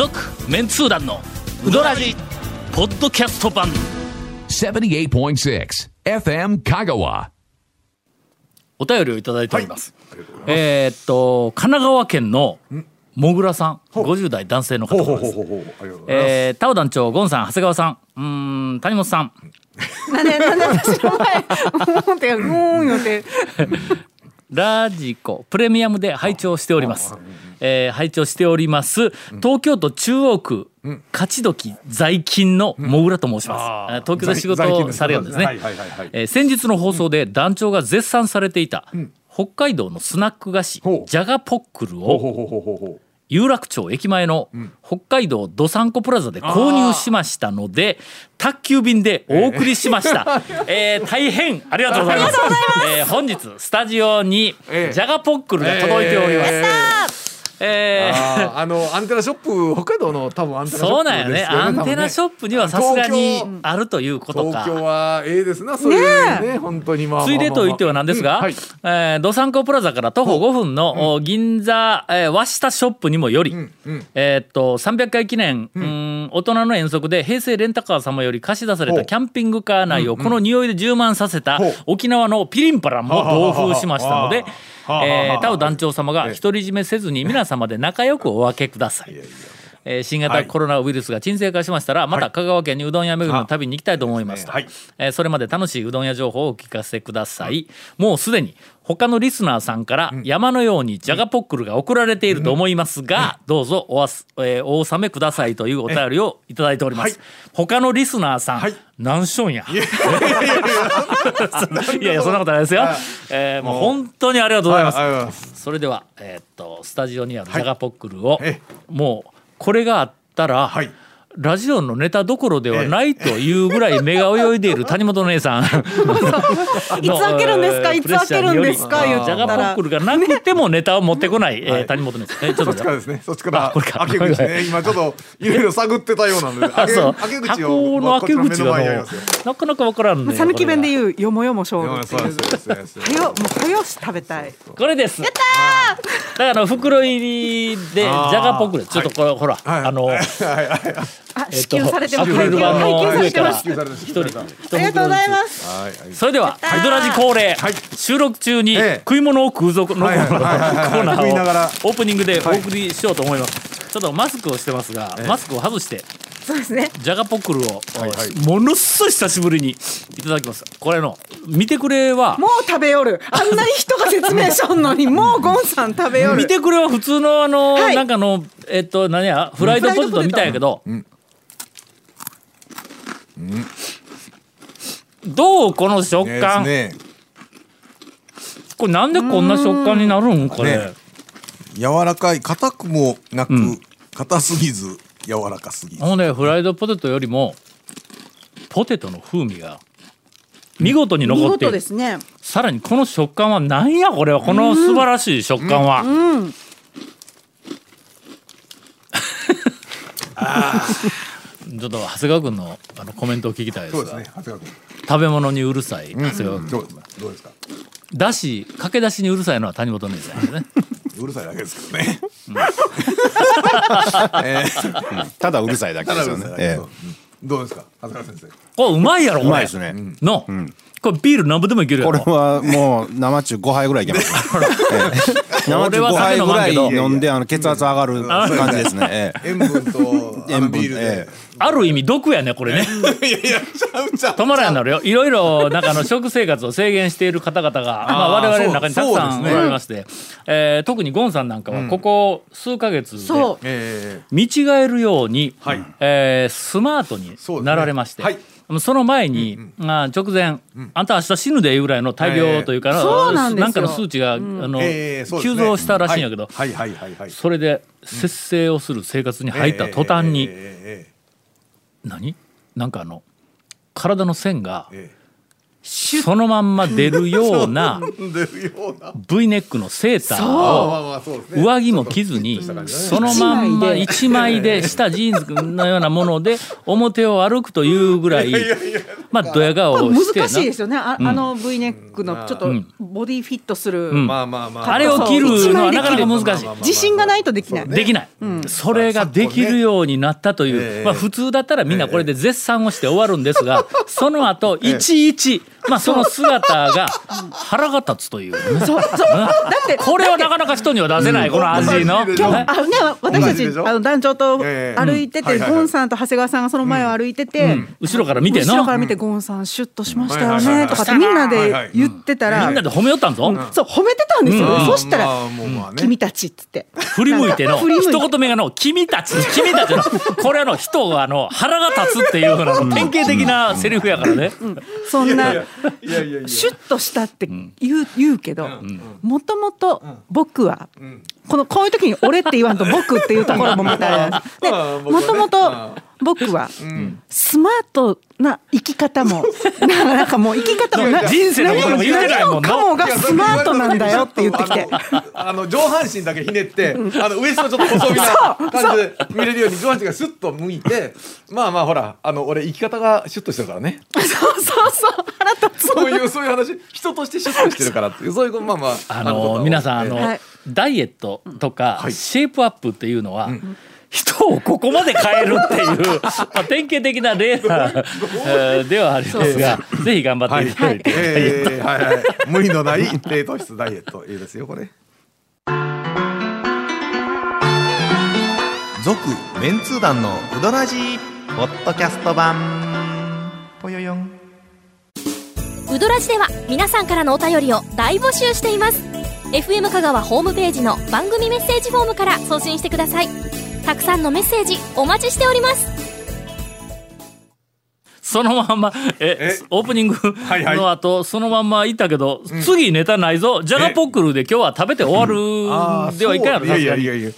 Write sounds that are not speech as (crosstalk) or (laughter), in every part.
続メンツー団のウドラジポッドキャスト版。78.6 FM Kagawa. お便りをいただいております、えーっと神奈川県のもぐらさん。50代男性の方。ほうです。えー、タオ団長ゴンさん長谷川さん。うーん谷本さん。なんでなんで私の前思ってうてラジコプレミアムで拝聴しております。えー、拝聴しております。東京都中央区勝どき在勤のもぐらと申します、えー東京で仕事をされるんですね。えー先日の放送で団長が絶賛されていた北海道のスナック菓子ジャガポックルを有楽町駅前の北海道どさんこプラザで購入しましたので宅急便でお送りしました、(laughs) えー大変ありがとうございます。えー本日スタジオにジえ。えャガポックルが届いております、ええーあーあのアンテナショップ北海道の多分アンテナショップそうなんやね。アンテナショップにはさすがにあるということ東京か。はええですなそういうね本当にまあまあついでと言ってはなんですが、うんはい。えー、どさんこプラザから徒歩5分の、お銀座、えー、和下ショップにもより、うんうん。えーっと300回記念、うん、大人の遠足で平成レンタカー様より貸し出されたキャンピングカー内をこの匂いで充満させた沖縄のピリンパラも同封しましたのでえータオ団長様が独り占めせずに皆様で仲良くお分けください。えー新型コロナウイルスが沈静化しましたら、また香川県にうどん屋巡りの旅に行きたいと思いますと、はい。えーそれまで楽しいうどん屋情報をお聞かせください、もうすでに他のリスナーさんから山のようにジャガポックルが送られていると思いますが、どうぞおわす、えーお納めくださいというお便りをいただいております、はい。他のリスナーさん、はい。何しょんやいやいやそんなことないですよ、えーもう本当にありがとうございます、それでは、えーっとスタジオにあるジャガポックルを、え。もうこれがあったら、はい。ラジオのネタどころではないというぐらい目が泳いでいる谷本姉さん。(laughs) いつ開けるんですか？の (laughs) いつ開けるんですか？言ったら。ジャガポックルがなくてもネタを持ってこない、えー谷本姉さんえちょっと。そっちからですね。そっちからあこれか。開け口ね。今ちょっといろいろ探ってたようなので。(laughs) あそう。開け開け口箱をの開け口がもうなかなかわからんね。讃岐弁でう言うよもよも勝負ってそうはよもうはよし食べたい。これです。やっただから袋入りでジャガポックルちょっとこれ、ほら、はい。あの支給されてます。ありがとうございます。はいはい。それでは「イドラジ恒例、はい。収録中にええ。食い物を食うぞのコーナーを (laughs) オープニングでお送りしようと思います、ちょっとマスクをしてますが、マスクを外してそうですね。ジャガポックルを、ものすごい久しぶりにいただきます。これの見てくれはもう食べよる。あんなに人が説明しょんのに (laughs) もうゴンさん食べよる。見てくれは普通のあの、はい。なんかのえっと何やフライドポテトみたいやけど、どうこの食感、ねこれなんでこんな食感になるん？これ、ね柔らかい。硬くもなく、ん。硬すぎず柔らかすぎず。ほんでフライドポテトよりもポテトの風味が見事に見残っている。事ですね。さらにこの食感は何やこれは？この素晴らしい食感は、うんちょっと長谷川君のあのコメントを聞きたいです。がそうですね長谷川君。食べ物にうるさい。長谷川君、どうどうですか？だし駆け出しにうるさいのは谷本姉さんですね。うるさいだけですけどね。ただうるさいだけですよね。えうるさいだけそううん。どうですか？長谷川先生。これうまいやろうまいですね。の、これビールなんぼでもいけるやこれろはもう生中5杯ぐらいいけます。(laughs) ええ生中5杯ぐらい飲んであの血圧上がる感じですね。ええ。塩分とあの塩分。ビールで。えある意味毒やねこれね。(laughs) いやいやちゃうちゃう。止まらんなるよ。いろいろなんかあの食生活を制限している方々がまあ、我々の中にたくさんおそうですね。られまして、えー特にゴンさんなんかはここ数ヶ月でそう。え。見違えるように、はい。えースマートにそうですね。なられまして、はいその前に、まあ、直前、あんた明日死ぬでいうぐらいの大病というか、そうなんかの数値が、あの急増したらしいんやけど、それで節制をする生活に入った途端に、え何？なんかあの体の線がえええそのまんま出るような V ネックのセーターまあを上着も着ずにそのまんま一枚で。下ジーンズのようなもので表を歩くというぐらいまあドヤ顔をしてな。難しいですよね。あ,、あの V ネックのちょっとボディフィットする、あまあまあ。あれを着るのはなかなか難しい。自信がないとできない、できない、それができるようになったという、ええまあ、普通だったらみんなこれで絶賛をして終わるんですが、その後いちいち、まあ、その姿が腹が立つというね、そうそう。だってこれはなかなか人には出せない、この味の。今日あね私たちあの団長とええ。歩いてて、ゴンさんと長谷川さんがその前を歩いてて、後ろから見ての。後ろから見て、ゴンさんシュッとしましたよねとかってみんなで言ってたら、みんなで褒めよったんぞ、そう褒めてたんですよ、うん。そしたら、君たちっつって。振り向いての一言目がの「君たち君たちの」これはの人があの腹が立つっていうふうな典型的なセリフやからね。そんな (laughs) いやいやいや。シュッとしたって言う,、言うけどもともと僕は、このこういう時に「俺」って言わんと「僕」っていうところもまたあれなんですでもともと僕はスマートな生き方も (laughs) なんかもう生き方もな人生のことも言ってないもんな。何もかもがスマートなんだよって言って。きて。あのあの上半身だけひねって、あのウエストちょっと細身な感じで見れるように上半身がスッと向いてまあまあほらあの俺生き方がシュッとしてるからね。そうそうそう腹立つ。そういうそういう話人としてシュッとしてるからっていうそういうことまあまああの皆さんあの、はい。ダイエットとか、はい。シェイプアップっていうのは、人をここまで変えるっていう、(laughs) まあ、典型的な例な、(laughs) えーではありますがぜひ頑張っていただいて、えーはい。はい。無理のない低糖質ダイエット。いいですよこれ。続メンツー団のウドラジーポッドキャスト版。ぽよよん。ウドラジでは皆さんからのお便りを大募集しています。FM 香川ホームページの番組メッセージフォームから送信してくださいたくさんのメッセージお待ちしております。そのまんまええ？オープニングはいはい。の後、そのまんまいったけど、次ネタないぞ。ジャガポックルで今日は食べて終わるではいかんやろいやさすがに。いやいやいや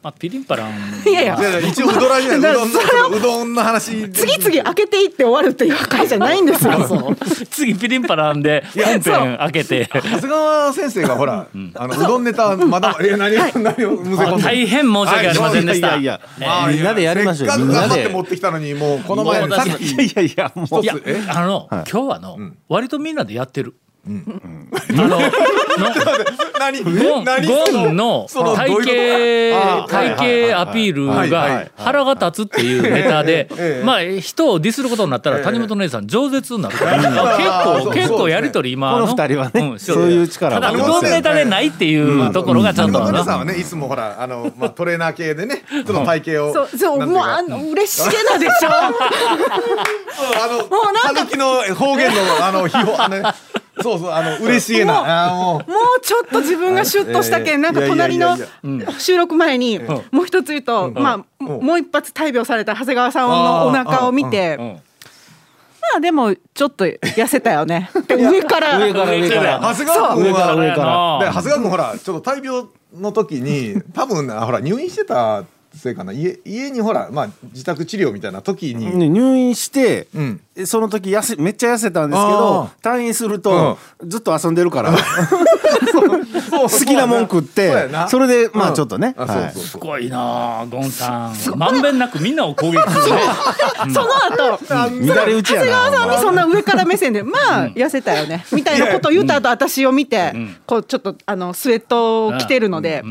まあ、ピリンパランいやいや。いやいや一応うどらじゃないうどんのうどんの話次々開けていって終わるっていう回じゃないんですよ。(laughs) 次ピリンパランで本編開けて。長谷川先生がほら、あのうどんネタまだ (laughs) え何を何をむせ込んで。大変申し訳ありませんでした、いやいやみんなでやりましょう。みんなで。頑張って持ってきたのにもうこの前もうさっき。いやいやいやもういやえ？あの、今日はの、割とみんなでやってる、あの (laughs) の何ゴン何ゴンのその体型体型アピールが腹が立つっていうネタでええまあ人をディスることになったらええ谷本姉さん饒舌になるから。(laughs) 結構結構やり取り今この二人はねんそういう力をただうどんネタでないっていうところがちょっと谷本さん。なはねいつもほらあの、まあ、トレーナー系でねちょっと体型をそうそうもうあの嬉しげなでしょ。あのうなん。かの方言のあの秘宝あのそうそうあの嬉しげもうなもう。もうちょっと自分がシュッとしたけん、なんか隣の収録前に、もう一つ言うと、まあ、もう一発大病された長谷川さんのお腹を見て、うん。まあでもちょっと痩せたよね。(laughs) って上から。上から上から。長谷川君は上からで長谷川君ほらちょっと大病の時に多分ほら入院してたせいかな。家家にほらまあ自宅治療みたいな時に、ね入院して、うん。えその時痩せめっちゃ痩せたんですけど退院すると、ずっと遊んでるから。(laughs) 好きなもん食ってそれでまうん。あちょっとね、あはいそうそう。そうすごいなあゴンさん。まんべんなくみんなを攻撃するね。その後、乱れ打ちや長谷川さんなにそんな上から目線で、まあ痩せたよねみたいなことを言った後、私を見て、こうちょっとあのスウェットを着てるので、ま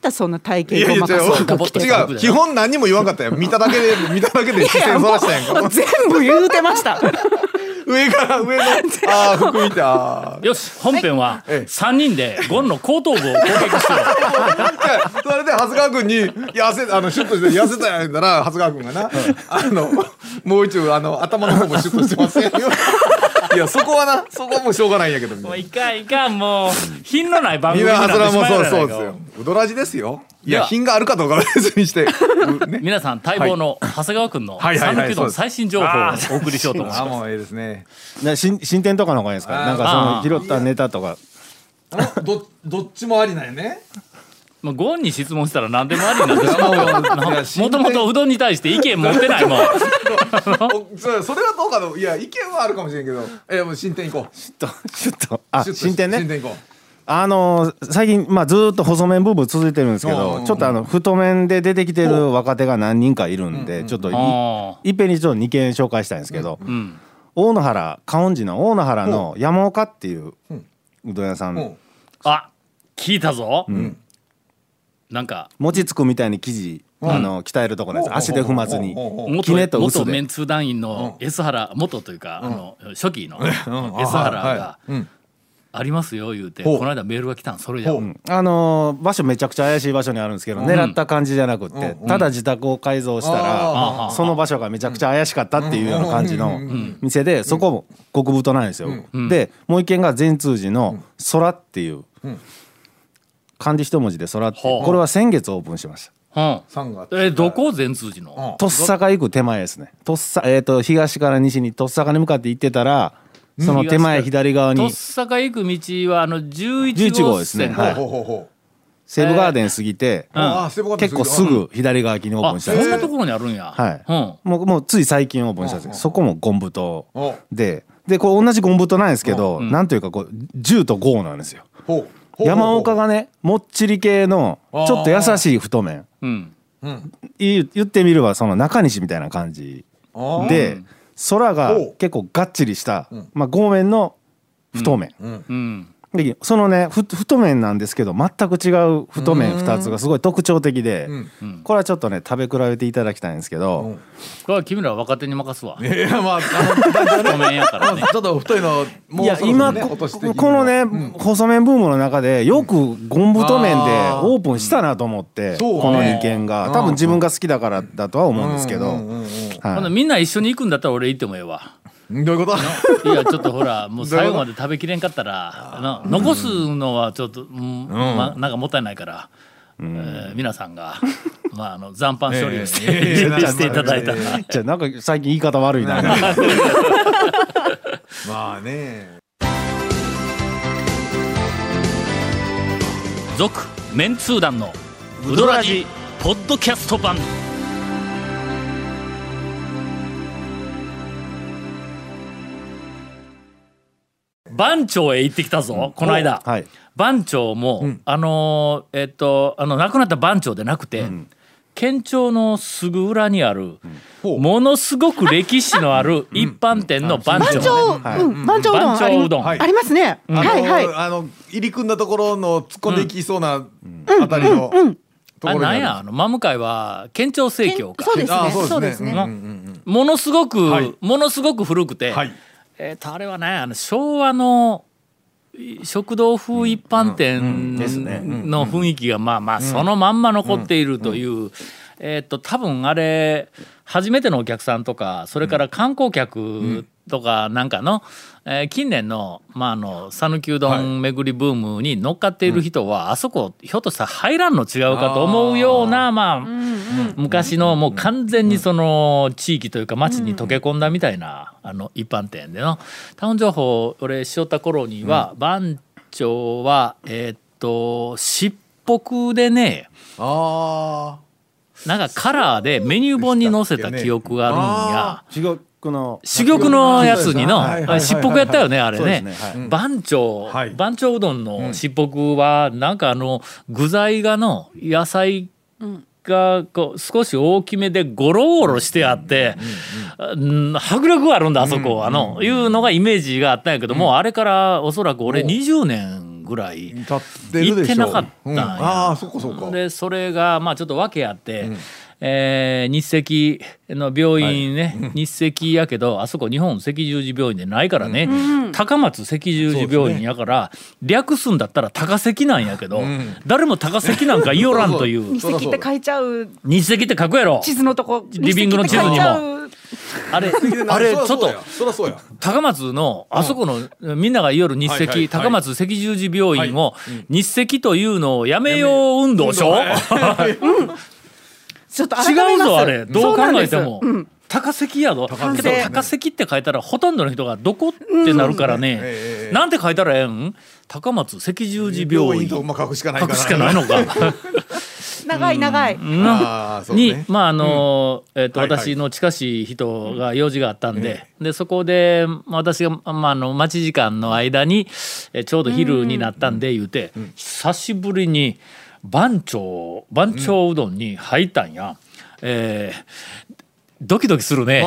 たそんな体型ごまかす服着て違う。基本何にも言わんかったよ。見ただけで (laughs) 見ただけで視線そらしたやんか。もう全部言うてました。(laughs) 上から上のあー服見てあー。よし本編はええ。3人でゴンの後頭部を攻撃しよ (laughs) それで長谷川君に痩せあのシュッとして痩せたやん言ったら長谷川君がな。あのもう一応あの頭の方もシュッとしてますよ。いやそこはなそこはもうしょうがないんやけどもういかんいかんもう品のない番み組になってしんなそれはもうまうやないかそうそうですようどらじですよ。いでは。や品があるかどうかは別にして。う (laughs) ね。皆さん待望の長谷川君のはいはいはい讃岐うどん最新情報をお送りしようと思います。あもうええですね。な新進展とかの方がいいですか？なんかその拾ったネタとか。どどっちもありなんやね。もうゴンに質問したら何でもありになってしまうよ。(laughs) いや進も展ともとうどんに対して意見持ってないもん (laughs) おそれそれはどうかのいや意見はあるかもしれんけど。えもう進展いこう。ちょっとちょっと。あシュッと進展ね。進展いこあのー最近まあずーっと細麺ブーム続いてるんですけうんうん。うんどちょっとあの太麺で出てきてる若手が何人かいるんでちょっといあいっぺんにちょっと2件紹介したいんですけどうん。大野原観音寺の大野原の山岡っていううどん屋さう。うん。んあ聞いたぞ、なんか餅つくみたいに生地あの鍛えるとこなんです足で踏まずに。元キネと薄で。元メンツー団員の S 原元というか、あの初期の S あ原がはい。うんありますよ言うて。この間メールが来たんそれじゃ。あのー場所めちゃくちゃ怪しい場所にあるんですけど狙った感じじゃなくってうん。ただ自宅を改造したあらその場所がめちゃくちゃ怪しかったっていうような感じの店でそこも極太なんですよ。でもう一軒が善通寺の空っていう漢字一文字で空ってこれは先月オープンしました。う。ん三月。えどこ善通寺の、とっさか行く手前ですね。とっさえっ、と東から西にとっさかに向かって行ってたらその手前左側に。とっさか行く道はあの11 11号号ですね。線はいほうほうほう。西武ガーデン過ぎて結構すぐ左側にオープあンしたんです。そんなところにあるんや。はい。うん。もうもうつい最近オープンしたんです。けどそこもゴンブトおででこれ同じゴンブトなんですけど、なんというかこう10と5なんですよ。山岡がねもっちり系のちょっと優しい太麺。うん。い言ってみればその中西みたいな感じで空が結構がっちりした、まあ、合麺の太麺、うんでそのねふ太麺なんですけど全く違う太麺2つがすごい特徴的で、これはちょっとね食べ比べていただきたいんですけど、これは君ら若手に任すわ。(laughs) いやまああごめんやからね。の (laughs) ちょっと太いのもういやそろそろ今こね落としてきてこのね、細麺ブームの中でよくゴン太麺でオープンしたなと思って、この2軒が。多分自分が好きだからだとは思うんですけど、みんな一緒に行くんだったら俺行ってもええわどういうこと？いやちょっとほらもう最後まで食べきれんかったらあの残すのはちょっと、うんまなんかもったいないから、えー皆さんが、まあ、あの残飯処理をして,、ええ。していただいたら、(laughs) じゃあなんか最近言い方悪いな。(laughs) まあね。続メンツー団のウドラジポッドキャスト版番町へ行ってきたぞ、この間、はい。番町も、あのーえっとあの亡くなった番町でなくて、県庁のすぐ裏にある、ものすごく歴史のある (laughs) 一般店の番長、番長うどん。番あり長うどん、はいありますね。はい。はい。あの入り組んだところの突っ込んでいきそうなあたりのとあれなんころにあるやあの真向かいは県庁生協か。そうですね。あそうですね。ものすごく、はい。ものすごく古くて、はいえー、とあれはねあの昭和のい食堂風一般店ですねの雰囲気がまあまあそのまんま残っているという、えっ、と多分あれ初めてのお客さんとかそれから観光客とかなんかの、えー近年のまああの讃岐うどん巡りブームに乗っかっている人は、あそこひょっとしたら入らんの違うかと思うようなまあ昔のもう完全にその地域というか町に溶け込んだみたいなあの一般店でのタウン情報俺しよった頃には番長はえーっとしっぽくでねあなんかカラーでメニュー本に載せた記憶があるんや。珠玉の。珠玉のやつにのはしっぽくやったよねあれね。ねはい。番長はい。番長うどんのしっぽくはなんかあの具材がの野菜がこう少し大きめでゴロゴロしてあってうん迫力があるんだあそこあのいうのがイメージがあったんやけどもあれからおそらく俺20年ぐらいあ立ってるでしょ。行ってなかったんや。うん。ああそっかそっか。でそれがまあちょっと訳あって、えー日赤の病院ね、日赤やけどあそこ日本赤十字病院でないからね、高松赤十字病院やから、略すんだったら高赤なんやけど、誰も高赤なんか言いよらんという。日赤って書いちゃう。日赤って書くやろ。地図のとこ。リビングの地図にも。あれあれちょっとそりゃそうや。高松のあそこのみんなが言いよる日赤、はいはいはい。高松赤十字病院を日赤というのをやめよう運動しょ、(laughs) ちょっと改めます。違うぞあれ。どう考えても、高関やぞけど高関って書いたらほとんどの人がどこってなるからね、なんて書いたらええん？高松赤十字病院。とまあ書くしかないか書なくしかないのか。長 (laughs) い長い。うに、ね。まああの、えっとはいはい。私の近しい人が用事があったんで、でそこでまあ私が、まあ、あの待ち時間の間にえちょうど昼になったんで言うて、久しぶりに番長番長うどんに入ったんや。えードキドキするね。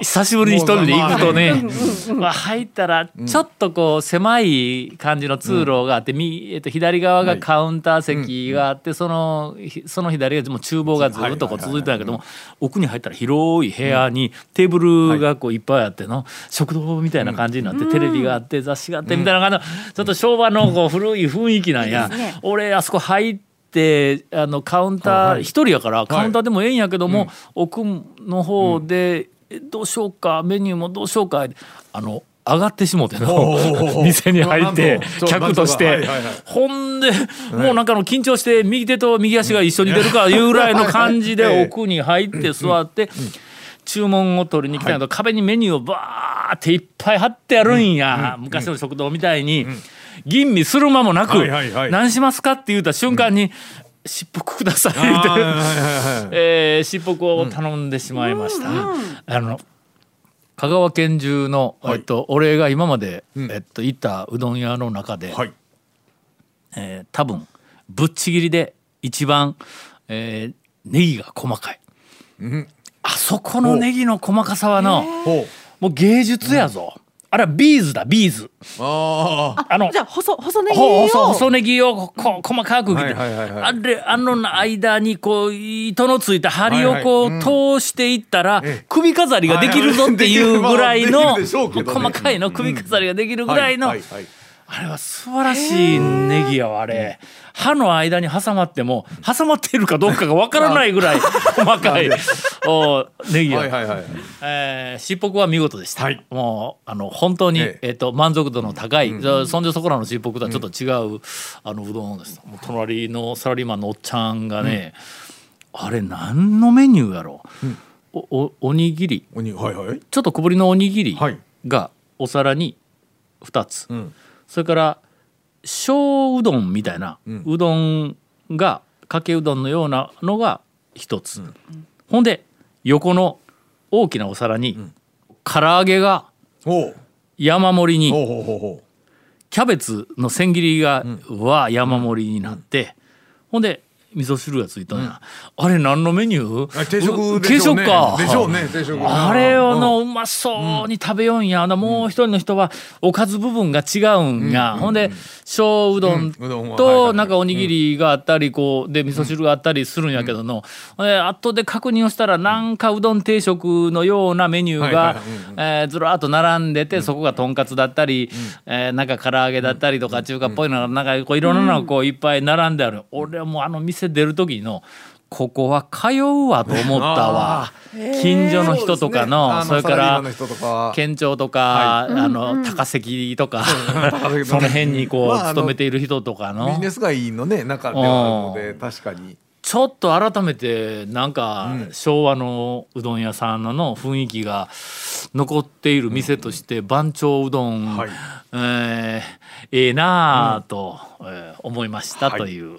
久しぶりに一人で行くとね、(laughs) まあ、入ったらちょっとこう狭い感じの通路があって、みえっと、左側がカウンター席があって、そのひその左がもう厨房がずっとこう続いてたけども奥に入ったら広い部屋にテーブルがこういっぱいあっての食堂みたいな感じになってテレビがあって雑誌があってみたいな感じのちょっと昭和のこう古い雰囲気なんや。俺あそこ入ってあのカウンター一人やからカウンターでもええんやけども、奥の方で、えどうしようかメニューもどうしようかあの上がってしもての (laughs) 店に入って客として。ほんでもうなんかの緊張して右手と右足が一緒に出るかいうぐらいの感じでえ (laughs) え奥に入って座って注文を取りに来たんやけど壁にメニューをバーっていっぱい貼ってあるんや。昔の食堂みたいに吟味する間もなく何しますかって言った瞬間にしっぽくくださいっては (laughs) えー、しっぽくを頼んでしまいました。あの香川県中の、はい。えっと、俺が今まで、ん。えっと、行ったうどん屋の中で、はい。えー多分ぶっちぎりで一番、えーネギが細かい、あそこのネギの細かさはの、もう芸術やぞ、あれはビーズだビーズ。ああのじゃあ細細ネギほを細細ネギをこ細かく切って、はいはいはいはい。あれあの間にこう糸のついた針をこう、はい通していったら、ええ。首飾りができるぞっていうぐらいの、細かいの首飾りができるぐらいの、はいはいはいあれは素晴らしいネギやわあれ。歯の間に挟まっても挟まっているかどうかがわからないぐらい細かいおネギや、はいはいはいえー、しっぽくは見事でした、はい。もうあの本当に、ええ。えっと満足度の高い、そそんじょそこらのしっぽくとはちょっと違う、あのうどんです。もう隣のサラリーマンのおっちゃんがね、あれ何のメニューやろ？う、おおおにぎり。おにはいはい。ちょっと小ぶりのおにぎりはい。がお皿に2つ、んそれから小うどんみたいな、うどんがかけうどんのようなのが1つ、ほんで横の大きなお皿に、唐揚げが山盛りに。キャベツの千切りが、は山盛りになって、ほんで味噌汁がついたんや、あれ何のメニュー？定食で定しょうね。食か。でしょうね。定食。あれをのうん。うまそうに食べようんや、なもう一人の人はおかず部分が違うんや、ほんで小うどんとはいなんかおにぎりがあったりこうで味噌汁があったりするんやけどの、で後で確認をしたらなんかうどん定食のようなメニューがえーずらーっと並んでてそこがとんかつだったり、えーなんか唐揚げだったりとか中華っぽいのがなんかこういろんなのがこういっぱい並んである、俺はもうあの店出る時のここは通うわと思ったわ。近所の人とかのそ,、そうですね。れからンの人とか。は県庁とか、あの高関とか、その辺にこう、まああの勤めている人とかの。ビジネス街のね中ではあるので確かに。ちょっと改めてなんか昭和のうどん屋さんのの雰囲気が残っている店として番長うどん、はい。えーええなあと、えー思いましたという、